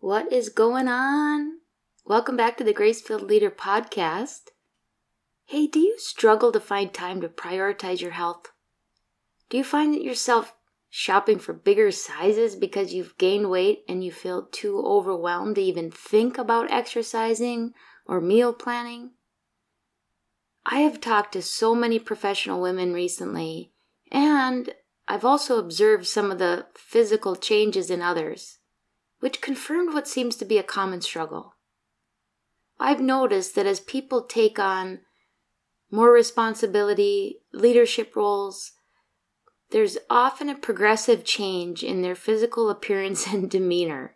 What is going on? Welcome back to the Grace-Filled Leader podcast. Hey, do you struggle to find time to prioritize your health? Do you find yourself shopping for bigger sizes because you've gained weight and you feel too overwhelmed to even think about exercising or meal planning? I have talked to so many professional women recently, and I've also observed some of the physical changes in others which confirmed what seems to be a common struggle. I've noticed that as people take on more responsibility, leadership roles, there's often a progressive change in their physical appearance and demeanor.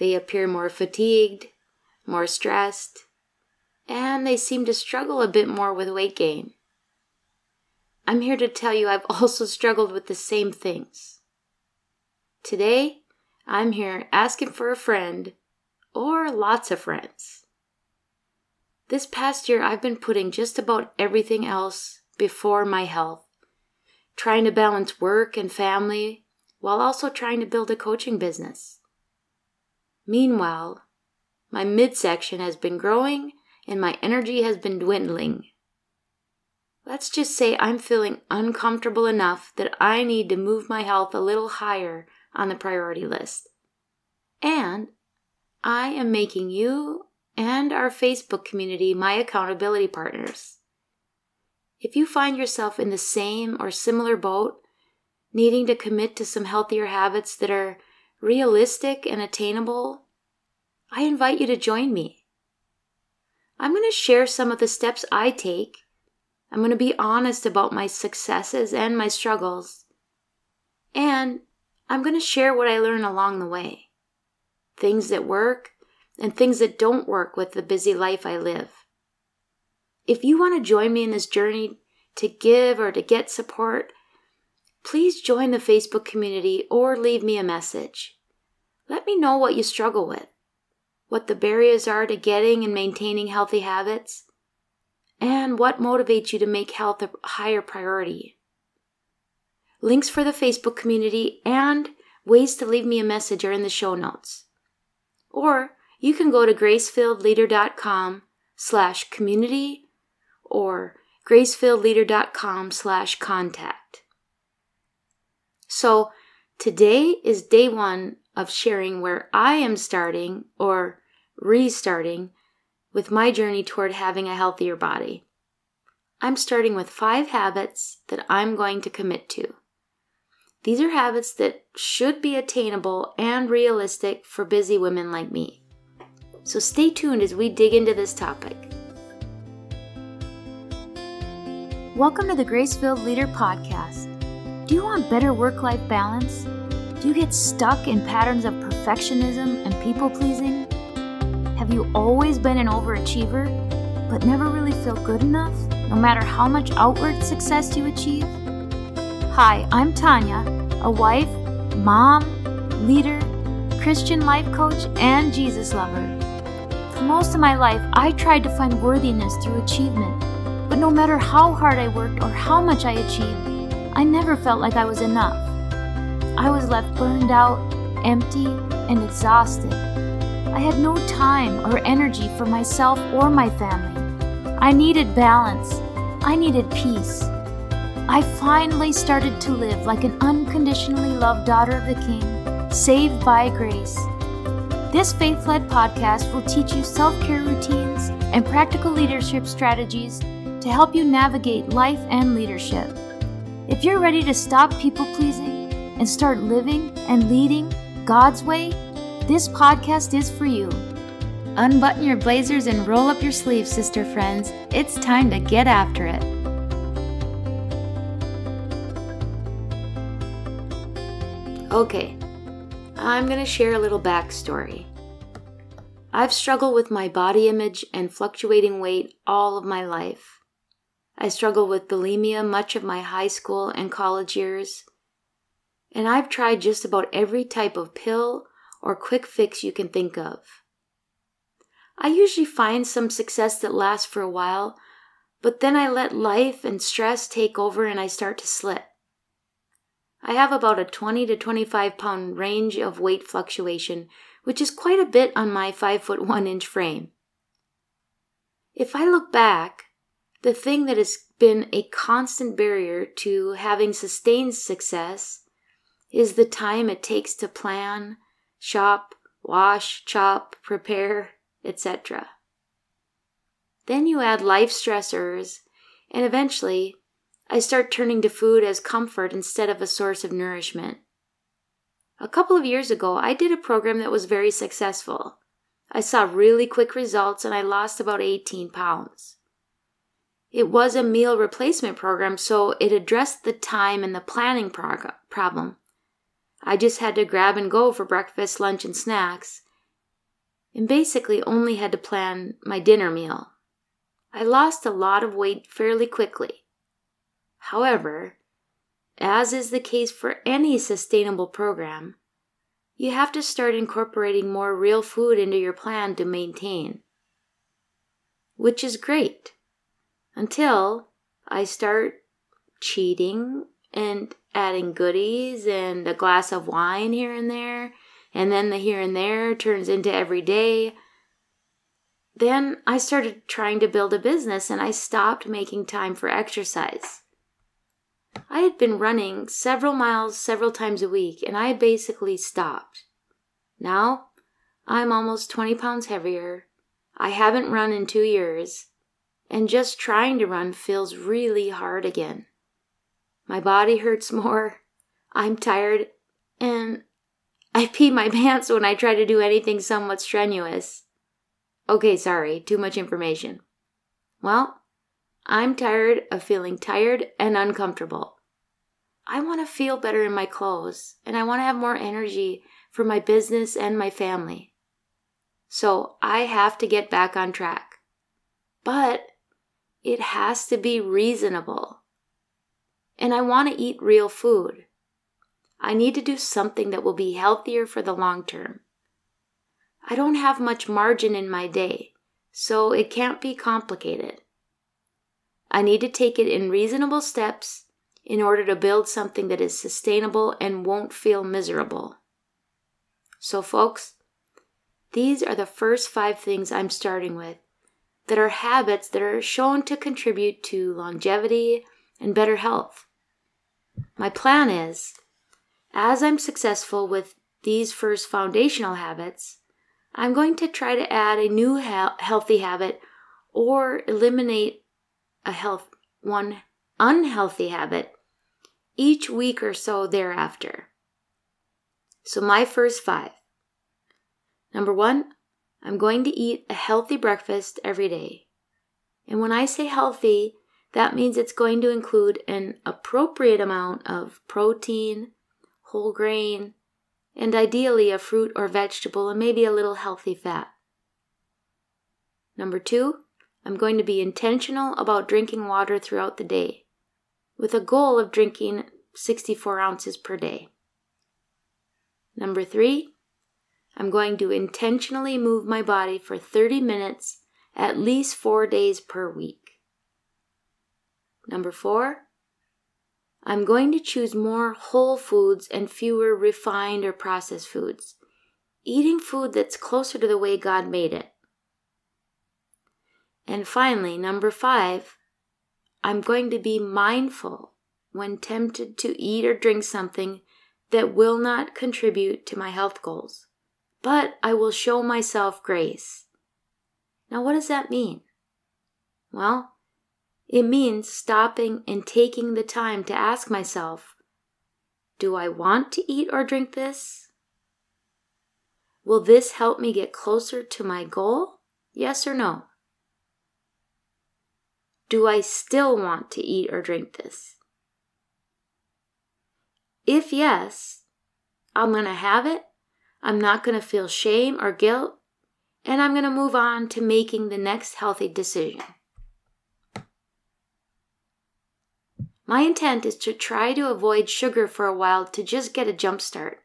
They appear more fatigued, more stressed, and they seem to struggle a bit more with weight gain. I'm here to tell you I've also struggled with the same things. Today, I'm here asking for a friend or lots of friends. This past year, I've been putting just about everything else before my health, trying to balance work and family while also trying to build a coaching business. Meanwhile, my midsection has been growing and my energy has been dwindling. Let's just say I'm feeling uncomfortable enough that I need to move my health a little higher on the priority list. And I am making you and our Facebook community my accountability partners. If you find yourself in the same or similar boat, needing to commit to some healthier habits that are realistic and attainable, I invite you to join me. I'm going to share some of the steps I take. I'm going to be honest about my successes and my struggles. And I'm going to share what I learn along the way things that work and things that don't work with the busy life I live. If you want to join me in this journey to give or to get support, please join the Facebook community or leave me a message. Let me know what you struggle with, what the barriers are to getting and maintaining healthy habits, and what motivates you to make health a higher priority. Links for the Facebook community and ways to leave me a message are in the show notes. Or you can go to gracefilledleader.com slash community or gracefilledleader.com slash contact. So today is day one of sharing where I am starting or restarting with my journey toward having a healthier body. I'm starting with five habits that I'm going to commit to. These are habits that should be attainable and realistic for busy women like me. So stay tuned as we dig into this topic. Welcome to the Grace-Filled Leader Podcast. Do you want better work life balance? Do you get stuck in patterns of perfectionism and people pleasing? Have you always been an overachiever, but never really feel good enough, no matter how much outward success you achieve? Hi, I'm Tanya, a wife, mom, leader, Christian life coach, and Jesus lover. For most of my life, I tried to find worthiness through achievement, but no matter how hard I worked or how much I achieved, I never felt like I was enough. I was left burned out, empty, and exhausted. I had no time or energy for myself or my family. I needed balance. I needed peace. I finally started to live like an unconditionally loved daughter of the King, saved by grace. This faith led podcast will teach you self care routines and practical leadership strategies to help you navigate life and leadership. If you're ready to stop people pleasing and start living and leading God's way, this podcast is for you. Unbutton your blazers and roll up your sleeves, sister friends. It's time to get after it. Okay, I'm going to share a little backstory. I've struggled with my body image and fluctuating weight all of my life. I struggled with bulimia much of my high school and college years. And I've tried just about every type of pill or quick fix you can think of. I usually find some success that lasts for a while, but then I let life and stress take over and I start to slip. I have about a 20 to 25 pound range of weight fluctuation, which is quite a bit on my 5 foot 1 inch frame. If I look back, the thing that has been a constant barrier to having sustained success is the time it takes to plan, shop, wash, chop, prepare, etc. Then you add life stressors, and eventually I start turning to food as comfort instead of a source of nourishment. A couple of years ago, I did a program that was very successful. I saw really quick results and I lost about 18 pounds. It was a meal replacement program, so it addressed the time and the planning prog- problem. I just had to grab and go for breakfast, lunch, and snacks, and basically only had to plan my dinner meal. I lost a lot of weight fairly quickly. However, as is the case for any sustainable program, you have to start incorporating more real food into your plan to maintain. Which is great. Until I start cheating and adding goodies and a glass of wine here and there, and then the here and there turns into every day. Then I started trying to build a business and I stopped making time for exercise. I had been running several miles several times a week and I basically stopped. Now I'm almost 20 pounds heavier. I haven't run in two years, and just trying to run feels really hard again. My body hurts more, I'm tired, and I pee my pants when I try to do anything somewhat strenuous. Okay, sorry, too much information. Well, I'm tired of feeling tired and uncomfortable. I want to feel better in my clothes, and I want to have more energy for my business and my family. So I have to get back on track. But it has to be reasonable. And I want to eat real food. I need to do something that will be healthier for the long term. I don't have much margin in my day, so it can't be complicated. I need to take it in reasonable steps in order to build something that is sustainable and won't feel miserable. So, folks, these are the first five things I'm starting with that are habits that are shown to contribute to longevity and better health. My plan is, as I'm successful with these first foundational habits, I'm going to try to add a new ha- healthy habit or eliminate a health one unhealthy habit each week or so thereafter. So my first 5. Number 1, I'm going to eat a healthy breakfast every day. And when I say healthy, that means it's going to include an appropriate amount of protein, whole grain, and ideally a fruit or vegetable and maybe a little healthy fat. Number two, I'm going to be intentional about drinking water throughout the day, with a goal of drinking 64 ounces per day. Number three, I'm going to intentionally move my body for 30 minutes at least four days per week. Number four, I'm going to choose more whole foods and fewer refined or processed foods, eating food that's closer to the way God made it. And finally, number five, I'm going to be mindful when tempted to eat or drink something that will not contribute to my health goals but I will show myself grace. Now, what does that mean? Well, it means stopping and taking the time to ask myself Do I want to eat or drink this? Will this help me get closer to my goal? Yes or no? Do I still want to eat or drink this? If yes, I'm going to have it I'm not going to feel shame or guilt, and I'm going to move on to making the next healthy decision. My intent is to try to avoid sugar for a while to just get a jump start.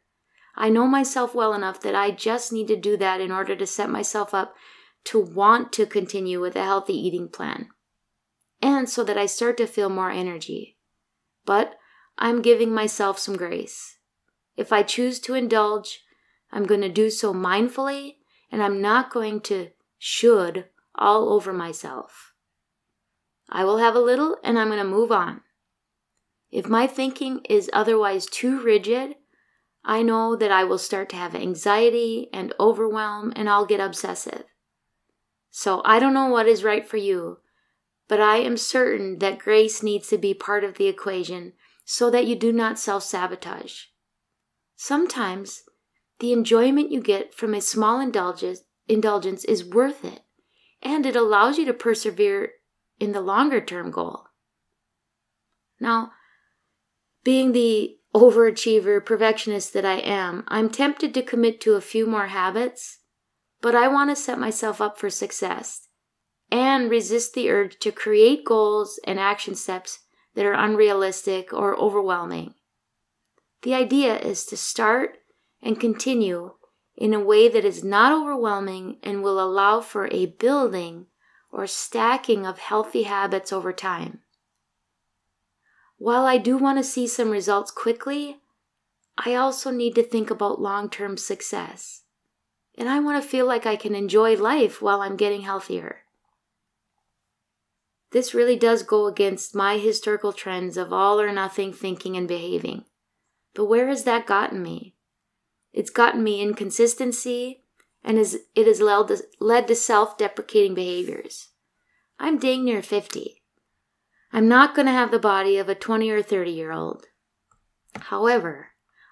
I know myself well enough that I just need to do that in order to set myself up to want to continue with a healthy eating plan. And so that I start to feel more energy. But I'm giving myself some grace. If I choose to indulge, I'm going to do so mindfully and I'm not going to should all over myself. I will have a little and I'm going to move on. If my thinking is otherwise too rigid, I know that I will start to have anxiety and overwhelm and I'll get obsessive. So I don't know what is right for you, but I am certain that grace needs to be part of the equation so that you do not self sabotage. Sometimes the enjoyment you get from a small indulgence, is worth it, and it allows you to persevere in the longer term goal. Now, being the overachiever, perfectionist that I am, I'm tempted to commit to a few more habits, but I want to set myself up for success and resist the urge to create goals and action steps that are unrealistic or overwhelming. The idea is to start and continue in a way that is not overwhelming and will allow for a building or stacking of healthy habits over time. While I do want to see some results quickly, I also need to think about long term success. And I want to feel like I can enjoy life while I'm getting healthier. This really does go against my historical trends of all or nothing thinking and behaving. But where has that gotten me? It's gotten me inconsistency and it has led led to self deprecating behaviors. I'm dang near 50. I'm not going to have the body of a 20 or 30 year old. However,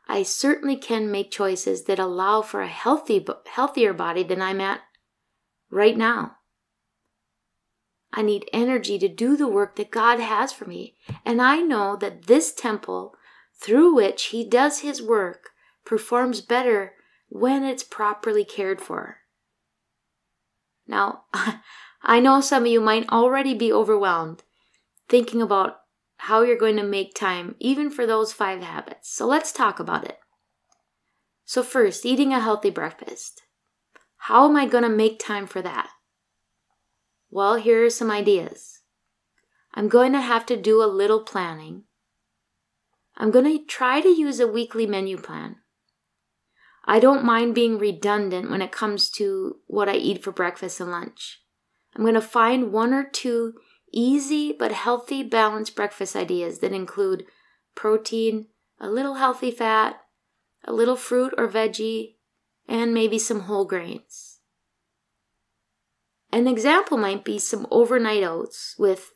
I certainly can make choices that allow for a healthy, healthier body than I'm at right now. I need energy to do the work that God has for me. And I know that this temple through which He does His work performs better when it's properly cared for. Now, I know some of you might already be overwhelmed thinking about how you're going to make time even for those five habits. So let's talk about it. So, first, eating a healthy breakfast. How am I going to make time for that? Well, here are some ideas. I'm going to have to do a little planning. I'm going to try to use a weekly menu plan. I don't mind being redundant when it comes to what I eat for breakfast and lunch. I'm going to find one or two easy but healthy, balanced breakfast ideas that include protein, a little healthy fat, a little fruit or veggie, and maybe some whole grains. An example might be some overnight oats with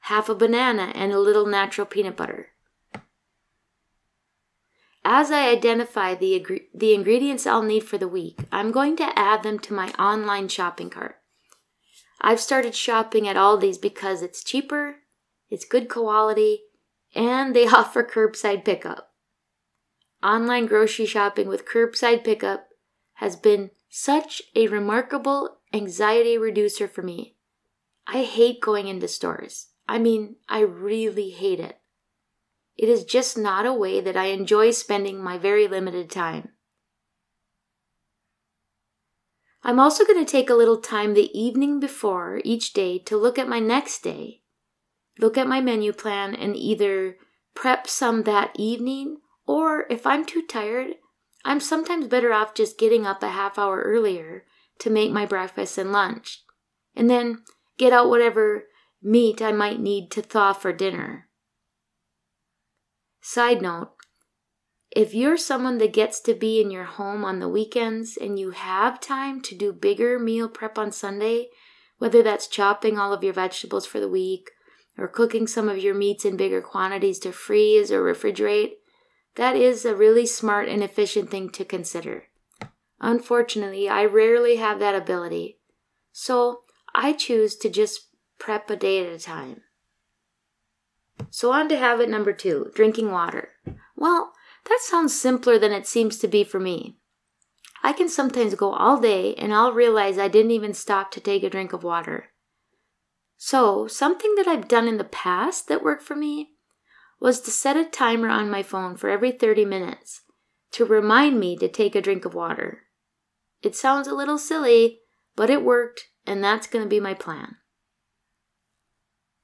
half a banana and a little natural peanut butter. As I identify the, the ingredients I'll need for the week, I'm going to add them to my online shopping cart. I've started shopping at Aldi's because it's cheaper, it's good quality, and they offer curbside pickup. Online grocery shopping with curbside pickup has been such a remarkable anxiety reducer for me. I hate going into stores. I mean, I really hate it. It is just not a way that I enjoy spending my very limited time. I'm also going to take a little time the evening before each day to look at my next day, look at my menu plan, and either prep some that evening, or if I'm too tired, I'm sometimes better off just getting up a half hour earlier to make my breakfast and lunch, and then get out whatever meat I might need to thaw for dinner. Side note if you're someone that gets to be in your home on the weekends and you have time to do bigger meal prep on Sunday, whether that's chopping all of your vegetables for the week or cooking some of your meats in bigger quantities to freeze or refrigerate, that is a really smart and efficient thing to consider. Unfortunately, I rarely have that ability, so I choose to just prep a day at a time. So, on to habit number two drinking water. Well, that sounds simpler than it seems to be for me. I can sometimes go all day and I'll realize I didn't even stop to take a drink of water. So, something that I've done in the past that worked for me was to set a timer on my phone for every 30 minutes to remind me to take a drink of water. It sounds a little silly, but it worked, and that's going to be my plan.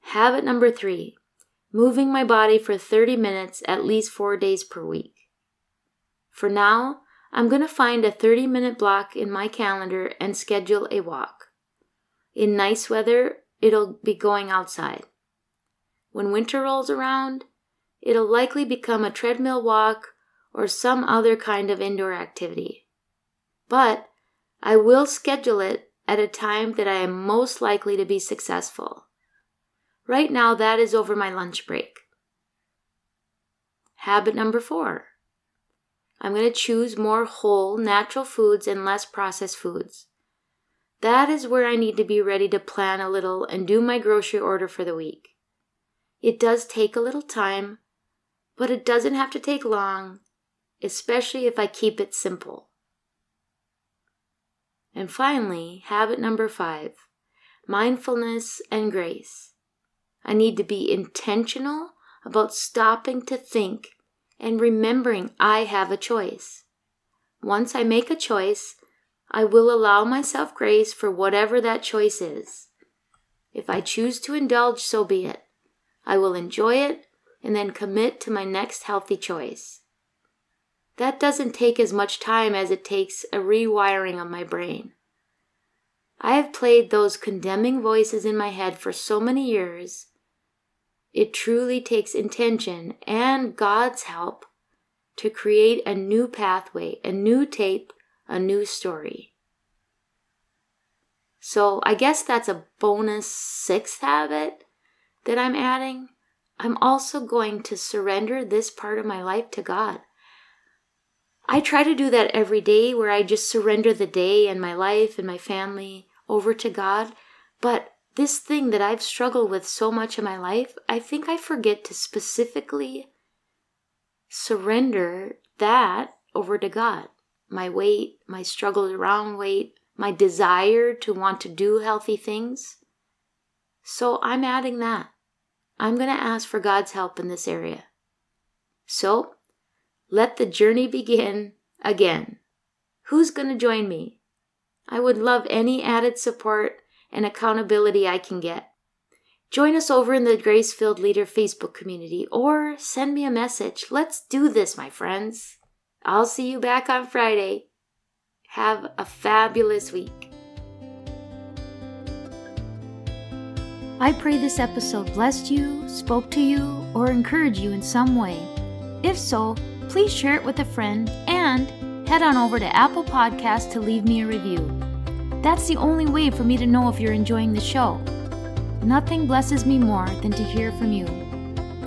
Habit number three moving my body for 30 minutes at least four days per week. For now, I'm going to find a 30 minute block in my calendar and schedule a walk. In nice weather, it'll be going outside. When winter rolls around, it'll likely become a treadmill walk or some other kind of indoor activity. But I will schedule it at a time that I am most likely to be successful. Right now, that is over my lunch break. Habit number four I'm going to choose more whole, natural foods and less processed foods. That is where I need to be ready to plan a little and do my grocery order for the week. It does take a little time, but it doesn't have to take long, especially if I keep it simple. And finally, habit number five mindfulness and grace. I need to be intentional about stopping to think and remembering I have a choice. Once I make a choice, I will allow myself grace for whatever that choice is. If I choose to indulge, so be it. I will enjoy it and then commit to my next healthy choice. That doesn't take as much time as it takes a rewiring of my brain. I have played those condemning voices in my head for so many years. It truly takes intention and God's help to create a new pathway, a new tape, a new story. So I guess that's a bonus sixth habit that I'm adding. I'm also going to surrender this part of my life to God. I try to do that every day where I just surrender the day and my life and my family over to God. But this thing that I've struggled with so much in my life, I think I forget to specifically surrender that over to God. My weight, my struggles around weight, my desire to want to do healthy things. So I'm adding that. I'm going to ask for God's help in this area. So let the journey begin again. Who's going to join me? I would love any added support and accountability I can get. Join us over in the Grace Filled Leader Facebook community or send me a message. Let's do this, my friends. I'll see you back on Friday. Have a fabulous week. I pray this episode blessed you, spoke to you, or encouraged you in some way. If so, please share it with a friend and head on over to Apple Podcasts to leave me a review. That's the only way for me to know if you're enjoying the show. Nothing blesses me more than to hear from you.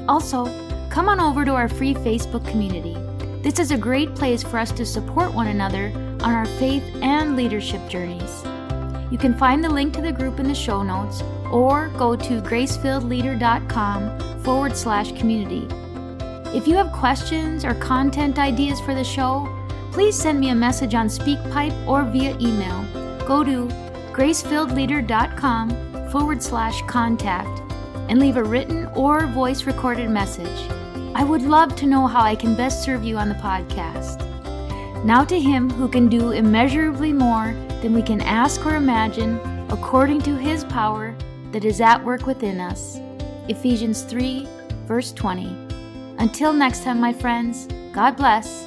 Also, come on over to our free Facebook community. This is a great place for us to support one another on our faith and leadership journeys. You can find the link to the group in the show notes or go to gracefilledleader.com forward slash community. If you have questions or content ideas for the show, please send me a message on SpeakPipe or via email. Go to gracefilledleader.com forward slash contact and leave a written or voice recorded message. I would love to know how I can best serve you on the podcast. Now to Him who can do immeasurably more than we can ask or imagine, according to his power that is at work within us. Ephesians 3, verse 20. Until next time, my friends, God bless